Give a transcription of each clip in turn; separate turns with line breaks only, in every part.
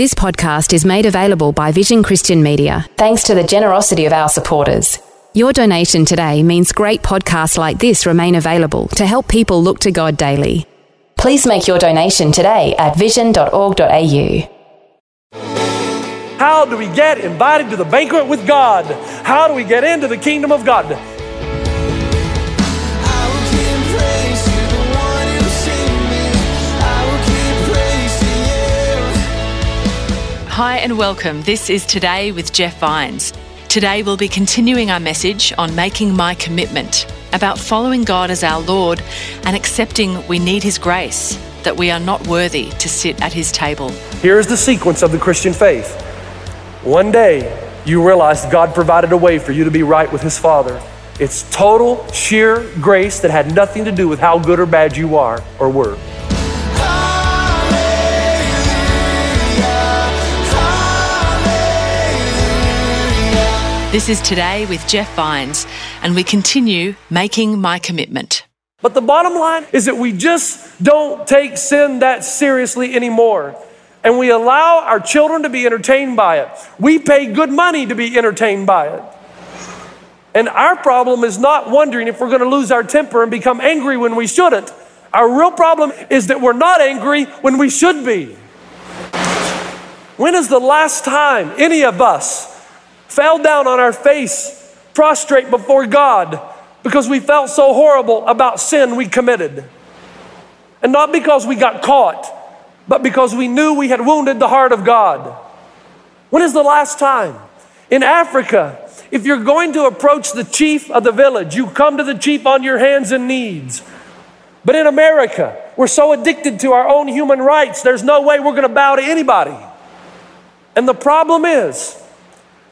This podcast is made available by Vision Christian Media, thanks to the generosity of our supporters. Your donation today means great podcasts like this remain available to help people look to God daily. Please make your donation today at vision.org.au.
How do we get invited to the banquet with God? How do we get into the kingdom of God?
Hi and welcome. This is Today with Jeff Vines. Today we'll be continuing our message on making my commitment about following God as our Lord and accepting we need His grace, that we are not worthy to sit at His table.
Here's the sequence of the Christian faith. One day, you realized God provided a way for you to be right with His Father. It's total, sheer grace that had nothing to do with how good or bad you are or were.
This is Today with Jeff Vines, and we continue making my commitment.
But the bottom line is that we just don't take sin that seriously anymore. And we allow our children to be entertained by it. We pay good money to be entertained by it. And our problem is not wondering if we're going to lose our temper and become angry when we shouldn't. Our real problem is that we're not angry when we should be. When is the last time any of us fell down on our face, prostrate before God, because we felt so horrible about sin we committed. And not because we got caught, but because we knew we had wounded the heart of God. When is the last time? In Africa, if you're going to approach the chief of the village, you come to the chief on your hands and knees. But in America, we're so addicted to our own human rights, there's no way we're going to bow to anybody. And the problem is,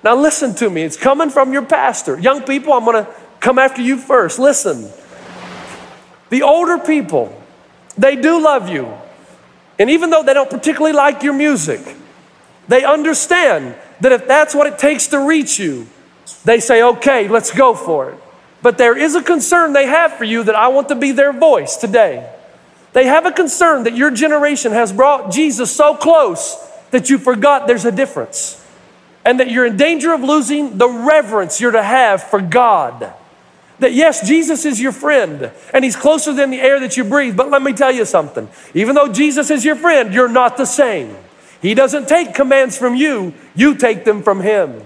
now, listen to me. It's coming from your pastor. Young people, I'm going to come after you first. Listen. The older people, they do love you. And even though they don't particularly like your music, they understand that if that's what it takes to reach you, they say, okay, let's go for it. But there is a concern they have for you that I want to be their voice today. They have a concern that your generation has brought Jesus so close that you forgot there's a difference and that you're in danger of losing the reverence you're to have for God. That yes, Jesus is your friend and he's closer than the air that you breathe. But let me tell you something. Even though Jesus is your friend, you're not the same. He doesn't take commands from you, you take them from him.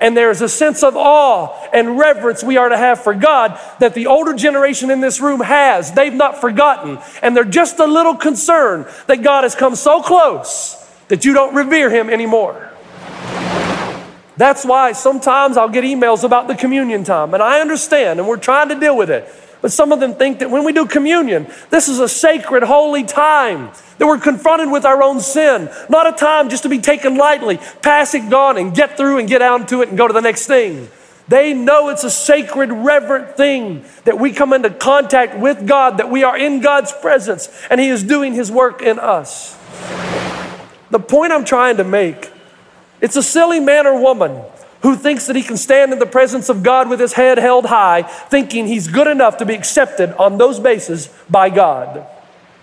And there is a sense of awe and reverence we are to have for God that the older generation in this room has. They've not forgotten. And they're just a little concerned that God has come so close that you don't revere him anymore. That's why sometimes I'll get emails about the communion time, and I understand, and we're trying to deal with it. But some of them think that when we do communion, this is a sacred, holy time, that we're confronted with our own sin, not a time just to be taken lightly, pass it, gone, and get through and get out to it and go to the next thing. They know it's a sacred, reverent thing that we come into contact with God, that we are in God's presence, and He is doing His work in us. The point I'm trying to make it's a silly man or woman who thinks that he can stand in the presence of God with his head held high, thinking he's good enough to be accepted on those bases by God.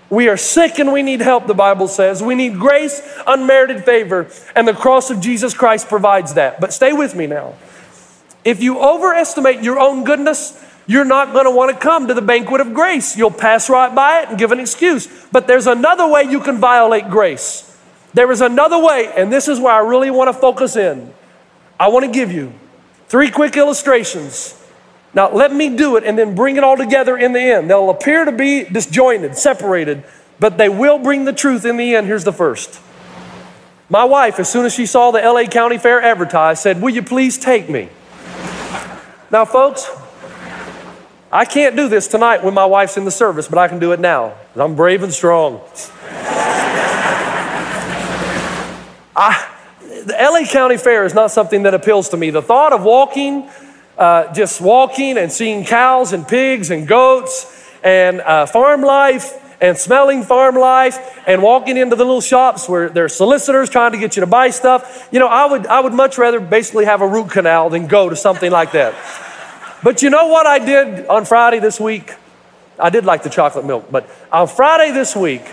We are sick and we need help, the Bible says. We need grace, unmerited favor, and the cross of Jesus Christ provides that. But stay with me now. If you overestimate your own goodness, you're not going to want to come to the banquet of grace. You'll pass right by it and give an excuse. But there's another way you can violate grace. There is another way, and this is where I really want to focus in. I want to give you three quick illustrations. Now, let me do it and then bring it all together in the end. They'll appear to be disjointed, separated, but they will bring the truth in the end. Here's the first. My wife, as soon as she saw the LA County Fair advertised, said, Will you please take me? Now, folks, I can't do this tonight when my wife's in the service, but I can do it now. I'm brave and strong. I, the LA County Fair is not something that appeals to me. The thought of walking uh, just walking and seeing cows and pigs and goats and uh, farm life and smelling farm life and walking into the little shops where there's solicitors trying to get you to buy stuff. You know, I would, I would much rather basically have a root canal than go to something like that. But you know what I did on Friday this week? I did like the chocolate milk, but on Friday this week,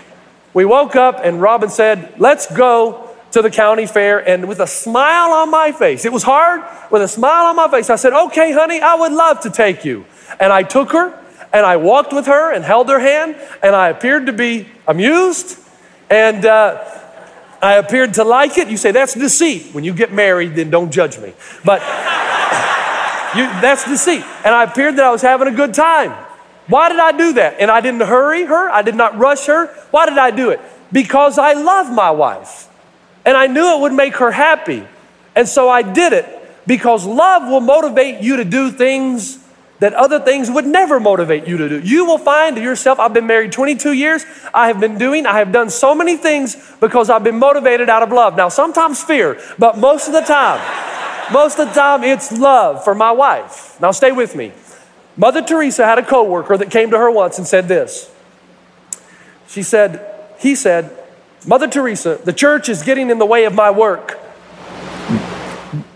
we woke up and Robin said, Let's go to the county fair. And with a smile on my face, it was hard, with a smile on my face, I said, Okay, honey, I would love to take you. And I took her and I walked with her and held her hand, and I appeared to be amused, and uh, I appeared to like it. You say, that's deceit. When you get married, then don't judge me. But you, that's deceit. And I appeared that I was having a good time. Why did I do that? And I didn't hurry her, I did not rush her. Why did I do it? Because I love my wife. And I knew it would make her happy. And so I did it because love will motivate you to do things that other things would never motivate you to do. You will find yourself, I've been married 22 years, I have been doing, I have done so many things because I've been motivated out of love. Now, sometimes fear, but most of the time, most of the time it's love for my wife. Now, stay with me. Mother Teresa had a coworker that came to her once and said this. She said, he said, Mother Teresa, the church is getting in the way of my work.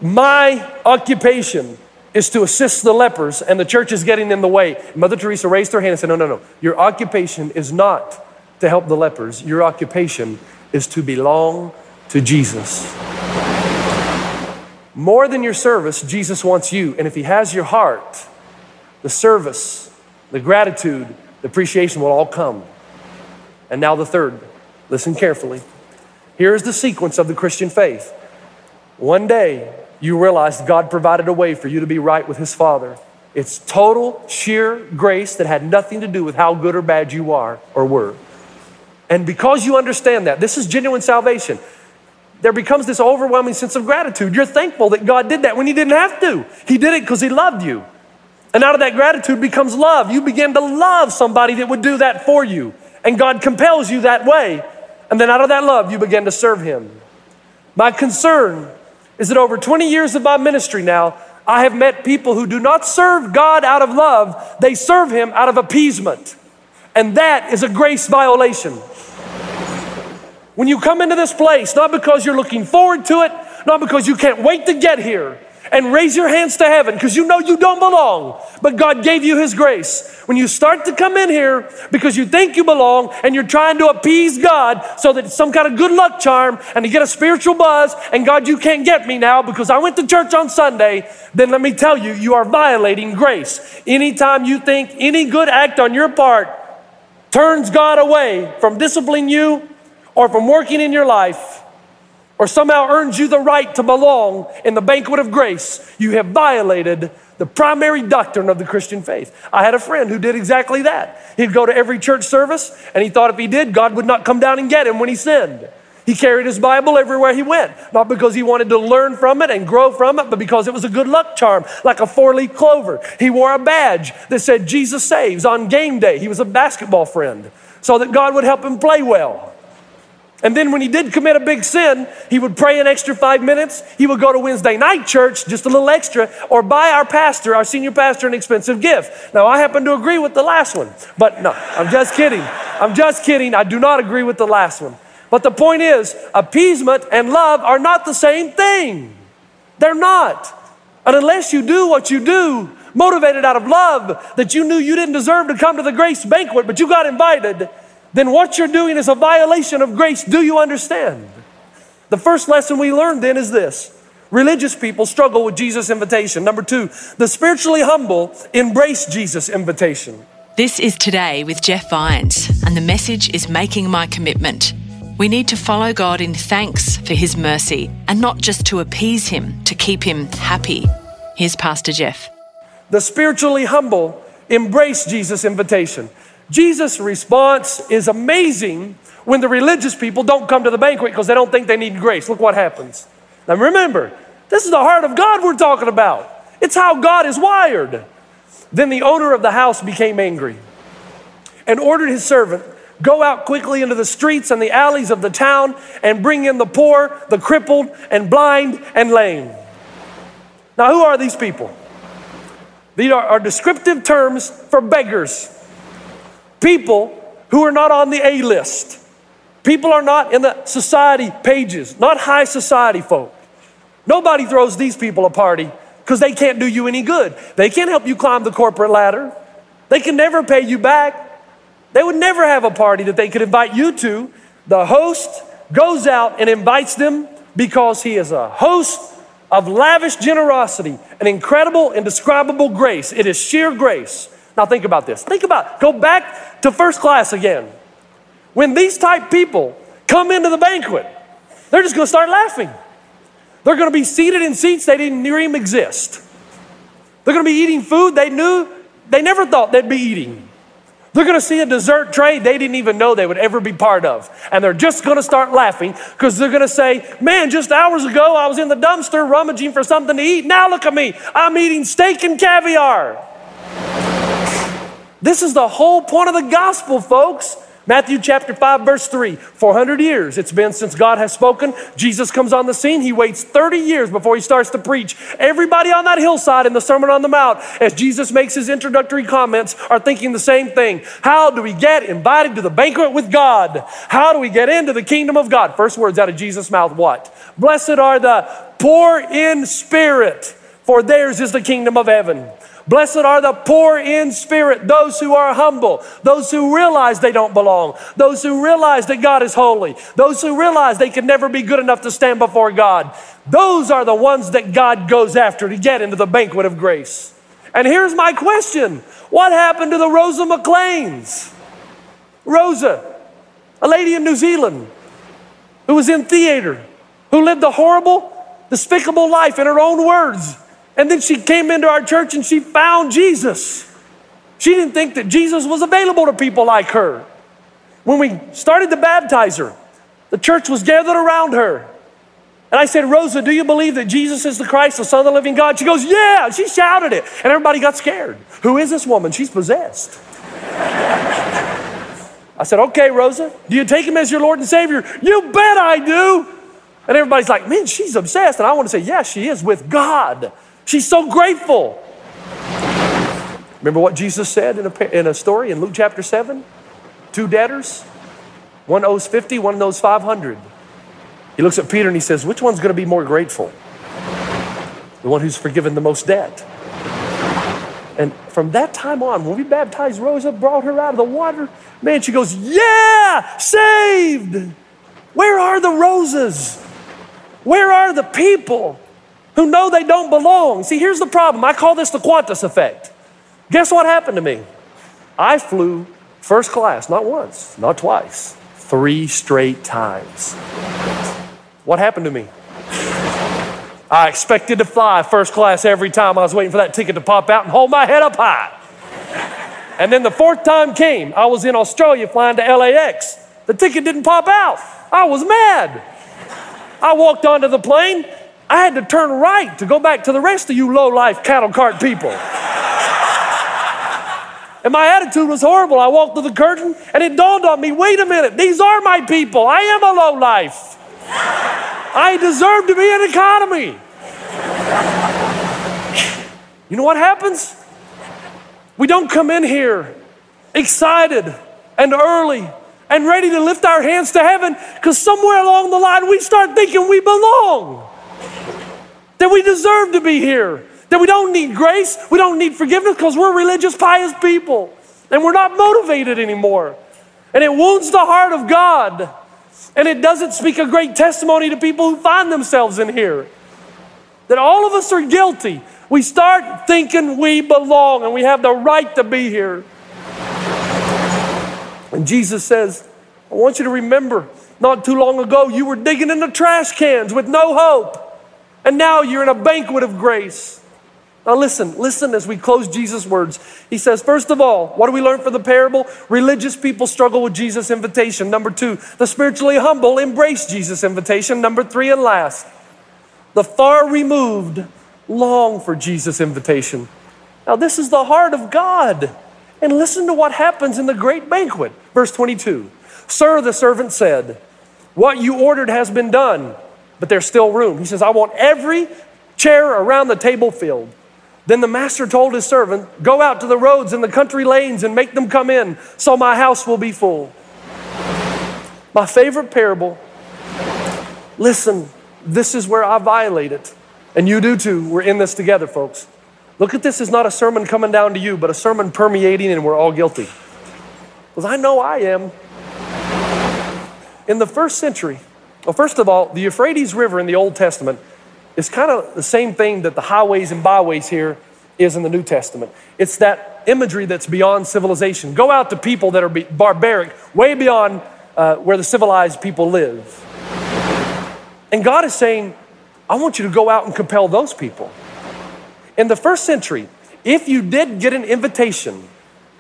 My occupation is to assist the lepers, and the church is getting in the way. Mother Teresa raised her hand and said, No, no, no. Your occupation is not to help the lepers, your occupation is to belong to Jesus. More than your service, Jesus wants you. And if He has your heart, the service, the gratitude, the appreciation will all come. And now, the third. Listen carefully. Here's the sequence of the Christian faith. One day, you realize God provided a way for you to be right with His Father. It's total, sheer grace that had nothing to do with how good or bad you are or were. And because you understand that, this is genuine salvation. There becomes this overwhelming sense of gratitude. You're thankful that God did that when He didn't have to. He did it because He loved you. And out of that gratitude becomes love. You begin to love somebody that would do that for you. And God compels you that way. And then out of that love, you begin to serve Him. My concern is that over 20 years of my ministry now, I have met people who do not serve God out of love, they serve Him out of appeasement. And that is a grace violation. When you come into this place, not because you're looking forward to it, not because you can't wait to get here, and raise your hands to heaven because you know you don't belong, but God gave you His grace. When you start to come in here because you think you belong and you're trying to appease God so that it's some kind of good luck charm and to get a spiritual buzz, and God, you can't get me now because I went to church on Sunday, then let me tell you, you are violating grace. Anytime you think any good act on your part turns God away from disciplining you or from working in your life, or somehow earns you the right to belong in the banquet of grace, you have violated the primary doctrine of the Christian faith. I had a friend who did exactly that. He'd go to every church service, and he thought if he did, God would not come down and get him when he sinned. He carried his Bible everywhere he went, not because he wanted to learn from it and grow from it, but because it was a good luck charm, like a four leaf clover. He wore a badge that said Jesus saves on game day. He was a basketball friend, so that God would help him play well. And then when he did commit a big sin, he would pray an extra five minutes. He would go to Wednesday night church, just a little extra, or buy our pastor, our senior pastor, an expensive gift. Now, I happen to agree with the last one, but no, I'm just kidding. I'm just kidding. I do not agree with the last one. But the point is, appeasement and love are not the same thing. They're not. And unless you do what you do, motivated out of love, that you knew you didn't deserve to come to the grace banquet, but you got invited, then what you're doing is a violation of grace. Do you understand? The first lesson we learned then is this religious people struggle with Jesus' invitation. Number two, the spiritually humble embrace Jesus' invitation.
This is Today with Jeff Vines, and the message is Making My Commitment. We need to follow God in thanks for His mercy and not just to appease Him, to keep Him happy. Here's Pastor Jeff.
The spiritually humble embrace Jesus' invitation. Jesus' response is amazing when the religious people don't come to the banquet because they don't think they need grace. Look what happens. Now remember, this is the heart of God we're talking about. It's how God is wired. Then the owner of the house became angry and ordered his servant, Go out quickly into the streets and the alleys of the town and bring in the poor, the crippled, and blind and lame. Now, who are these people? These are, descriptive terms for beggars. People who are not on the A list. People are not in the society pages, not high society folk. Nobody throws these people a party because they can't do you any good. They can't help you climb the corporate ladder. They can never pay you back. They would never have a party that they could invite you to. The host goes out and invites them because he is a host of lavish generosity, an incredible, indescribable grace. It is sheer grace. Now think about this. Think about, go back to first class again. When these type people come into the banquet, they're just going to start laughing. They're going to be seated in seats they didn't even exist. They're going to be eating food they knew they never thought they'd be eating. They're going to see a dessert tray they didn't even know they would ever be part of. And they're just going to start laughing because they're going to say, Man, just hours ago I was in the dumpster rummaging for something to eat. Now look at me. I'm eating steak and caviar. This is the whole point of the gospel, folks. Matthew chapter 5, verse 3. 400 years it's been since God has spoken. Jesus comes on the scene. He waits 30 years before he starts to preach. Everybody on that hillside in the Sermon on the Mount, as Jesus makes his introductory comments, are thinking the same thing. How do we get invited to the banquet with God? How do we get into the kingdom of God? First words out of Jesus' mouth what? Blessed are the poor in spirit, for theirs is the kingdom of heaven. Blessed are the poor in spirit, those who are humble, those who realize they don't belong, those who realize that God is holy, those who realize they can never be good enough to stand before God. Those are the ones that God goes after to get into the banquet of grace. And here's my question What happened to the Rosa McLeans? Rosa, a lady in New Zealand who was in theater, who lived a horrible, despicable life in her own words and then she came into our church and she found Jesus. She didn't think that Jesus was available to people like her. When we started to baptize her, the church was gathered around her. And I said, Rosa, do you believe that Jesus is the Christ, the Son of the living God? She goes, Yeah. She shouted it. And everybody got scared. Who is this woman? She's possessed. I said, Okay, Rosa, do you take him as your Lord and Savior? You bet I do. And everybody's like, Man, she's obsessed. And I want to say, Yeah, she is with God. She's so grateful. Remember what Jesus said in a, in a story in Luke chapter 7? Two debtors, one owes 50, one owes 500. He looks at Peter and he says, Which one's going to be more grateful? The one who's forgiven the most debt. And from that time on, when we baptized Rosa, brought her out of the water, man, she goes, Yeah, saved. Where are the roses? Where are the people? Who know they don't belong. See, here's the problem. I call this the Qantas effect. Guess what happened to me? I flew first class, not once, not twice, three straight times. What happened to me? I expected to fly first class every time. I was waiting for that ticket to pop out and hold my head up high. And then the fourth time came. I was in Australia flying to LAX. The ticket didn't pop out. I was mad. I walked onto the plane. I had to turn right to go back to the rest of you low life cattle cart people. and my attitude was horrible. I walked through the curtain and it dawned on me wait a minute, these are my people. I am a low life. I deserve to be an economy. You know what happens? We don't come in here excited and early and ready to lift our hands to heaven because somewhere along the line we start thinking we belong that we deserve to be here, that we don't need grace, we don't need forgiveness because we're religious, pious people, and we're not motivated anymore. And it wounds the heart of God, and it doesn't speak a great testimony to people who find themselves in here. That all of us are guilty. We start thinking we belong and we have the right to be here. And Jesus says, I want you to remember not too long ago you were digging in the trash cans with no hope. And now you're in a banquet of grace. Now, listen, listen as we close Jesus' words. He says, first of all, what do we learn from the parable? Religious people struggle with Jesus' invitation. Number two, the spiritually humble embrace Jesus' invitation. Number three, and last, the far removed long for Jesus' invitation. Now, this is the heart of God. And listen to what happens in the great banquet. Verse 22 Sir, the servant said, What you ordered has been done but there's still room. He says, I want every chair around the table filled. Then the master told his servant, Go out to the roads and the country lanes and make them come in, so my house will be full. My favorite parable. Listen, this is where I violate it. And you do too. We're in this together, folks. Look at this as not a sermon coming down to you, but a sermon permeating, and we're all guilty. Because I know I am. In the first century, well, first of all, the Euphrates River in the Old Testament is kind of the same thing that the highways and byways here is in the New Testament. It's that imagery that's beyond civilization. Go out to people that are barbaric, way beyond uh, where the civilized people live. And God is saying, I want you to go out and compel those people. In the first century, if you did get an invitation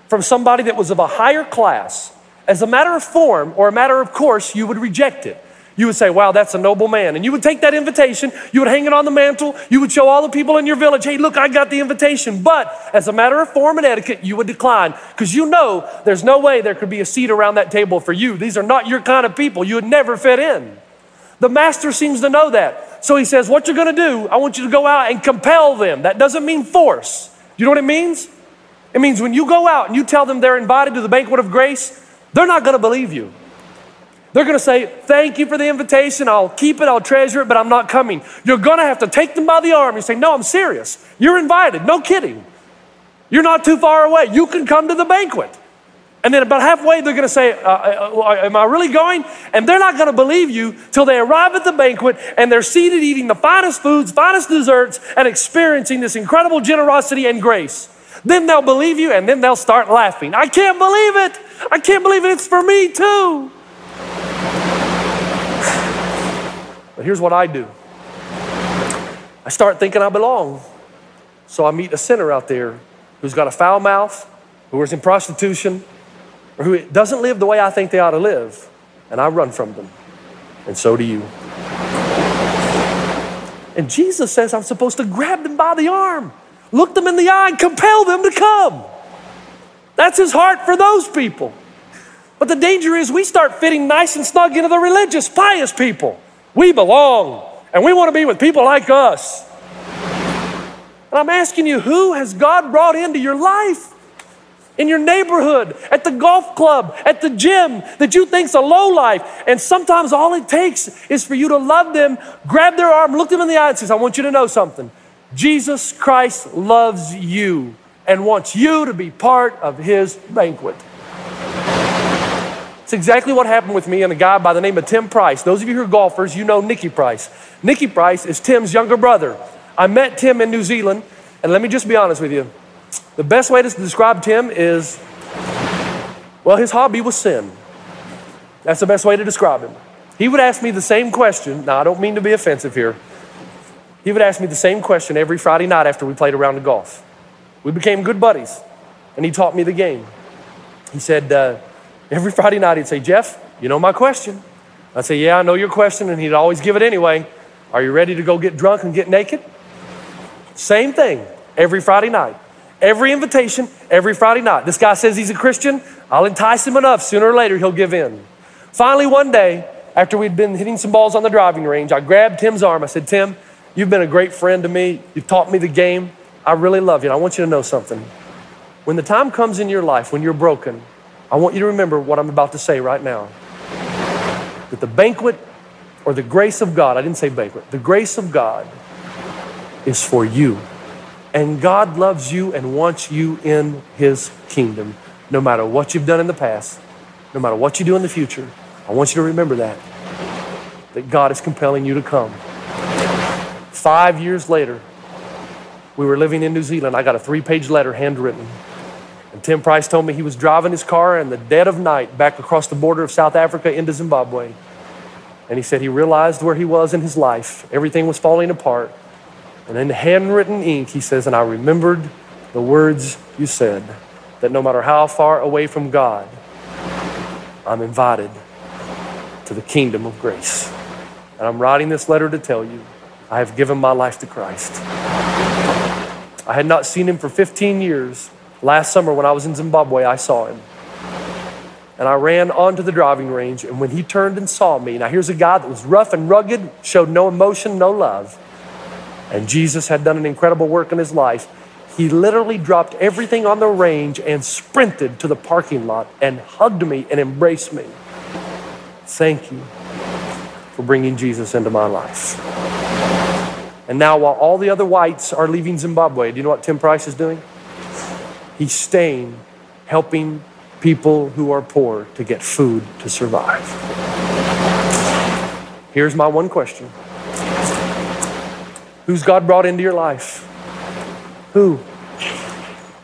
from somebody that was of a higher class, as a matter of form or a matter of course, you would reject it. You would say, Wow, that's a noble man. And you would take that invitation, you would hang it on the mantle, you would show all the people in your village, Hey, look, I got the invitation. But as a matter of form and etiquette, you would decline because you know there's no way there could be a seat around that table for you. These are not your kind of people. You would never fit in. The master seems to know that. So he says, What you're going to do, I want you to go out and compel them. That doesn't mean force. You know what it means? It means when you go out and you tell them they're invited to the banquet of grace, they're not going to believe you. They're going to say, Thank you for the invitation. I'll keep it, I'll treasure it, but I'm not coming. You're going to have to take them by the arm and say, No, I'm serious. You're invited. No kidding. You're not too far away. You can come to the banquet. And then about halfway, they're going to say, uh, uh, uh, Am I really going? And they're not going to believe you till they arrive at the banquet and they're seated eating the finest foods, finest desserts, and experiencing this incredible generosity and grace. Then they'll believe you and then they'll start laughing. I can't believe it. I can't believe it. It's for me too. But here's what I do I start thinking I belong. So I meet a sinner out there who's got a foul mouth, who is in prostitution, or who doesn't live the way I think they ought to live, and I run from them. And so do you. And Jesus says I'm supposed to grab them by the arm, look them in the eye, and compel them to come. That's his heart for those people. But the danger is we start fitting nice and snug into the religious, pious people. We belong, and we want to be with people like us. And I'm asking you, who has God brought into your life? in your neighborhood, at the golf club, at the gym that you think's a low life. And sometimes all it takes is for you to love them, grab their arm, look them in the eye, and says, I want you to know something. Jesus Christ loves you and wants you to be part of his banquet. It's exactly what happened with me and a guy by the name of Tim Price. Those of you who are golfers, you know Nicky Price. Nicky Price is Tim's younger brother. I met Tim in New Zealand, and let me just be honest with you. The best way to describe Tim is well, his hobby was sin. That's the best way to describe him. He would ask me the same question. Now, I don't mean to be offensive here. He would ask me the same question every Friday night after we played a round of golf. We became good buddies, and he taught me the game. He said, uh, every Friday night, he'd say, Jeff, you know my question. I'd say, Yeah, I know your question, and he'd always give it anyway. Are you ready to go get drunk and get naked? Same thing every Friday night. Every invitation, every Friday night. This guy says he's a Christian. I'll entice him enough. Sooner or later, he'll give in. Finally, one day, after we'd been hitting some balls on the driving range, I grabbed Tim's arm. I said, Tim, you've been a great friend to me. You've taught me the game. I really love you. And I want you to know something. When the time comes in your life when you're broken, I want you to remember what I'm about to say right now. That the banquet or the grace of God, I didn't say banquet, the grace of God is for you. And God loves you and wants you in His kingdom, no matter what you've done in the past, no matter what you do in the future. I want you to remember that, that God is compelling you to come. Five years later, we were living in New Zealand. I got a three page letter handwritten. And Tim Price told me he was driving his car in the dead of night back across the border of South Africa into Zimbabwe. And he said he realized where he was in his life. Everything was falling apart. And in handwritten ink, he says, And I remembered the words you said that no matter how far away from God, I'm invited to the kingdom of grace. And I'm writing this letter to tell you I have given my life to Christ. I had not seen him for 15 years. Last summer, when I was in Zimbabwe, I saw him. And I ran onto the driving range, and when he turned and saw me, now here's a guy that was rough and rugged, showed no emotion, no love. And Jesus had done an incredible work in his life. He literally dropped everything on the range and sprinted to the parking lot and hugged me and embraced me. Thank you for bringing Jesus into my life. And now, while all the other whites are leaving Zimbabwe, do you know what Tim Price is doing? He's staying, helping people who are poor to get food to survive. Here's my one question Who's God brought into your life? Who?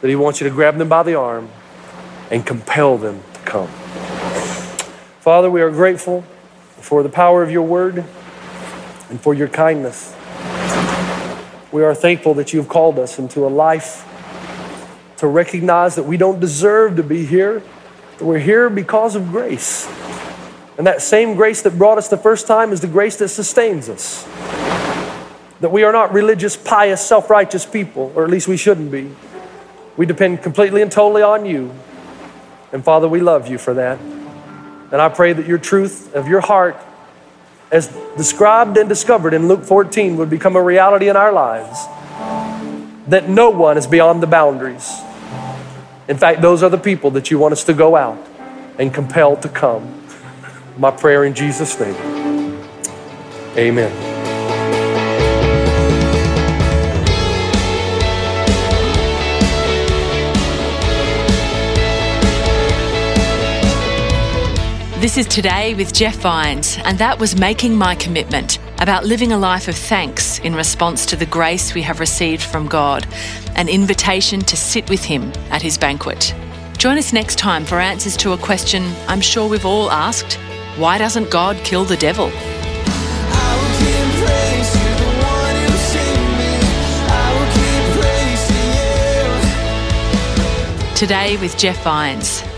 That He wants you to grab them by the arm and compel them to come. Father, we are grateful for the power of your word and for your kindness. We are thankful that you have called us into a life to recognize that we don't deserve to be here, that we're here because of grace. And that same grace that brought us the first time is the grace that sustains us. That we are not religious, pious, self righteous people, or at least we shouldn't be. We depend completely and totally on you. And Father, we love you for that. And I pray that your truth of your heart, as described and discovered in Luke 14, would become a reality in our lives. That no one is beyond the boundaries. In fact, those are the people that you want us to go out and compel to come. My prayer in Jesus' name. Amen.
This is Today with Jeff Vines, and that was Making My Commitment about living a life of thanks in response to the grace we have received from God, an invitation to sit with Him at His banquet. Join us next time for answers to a question I'm sure we've all asked why doesn't God kill the devil? Today with Jeff Vines.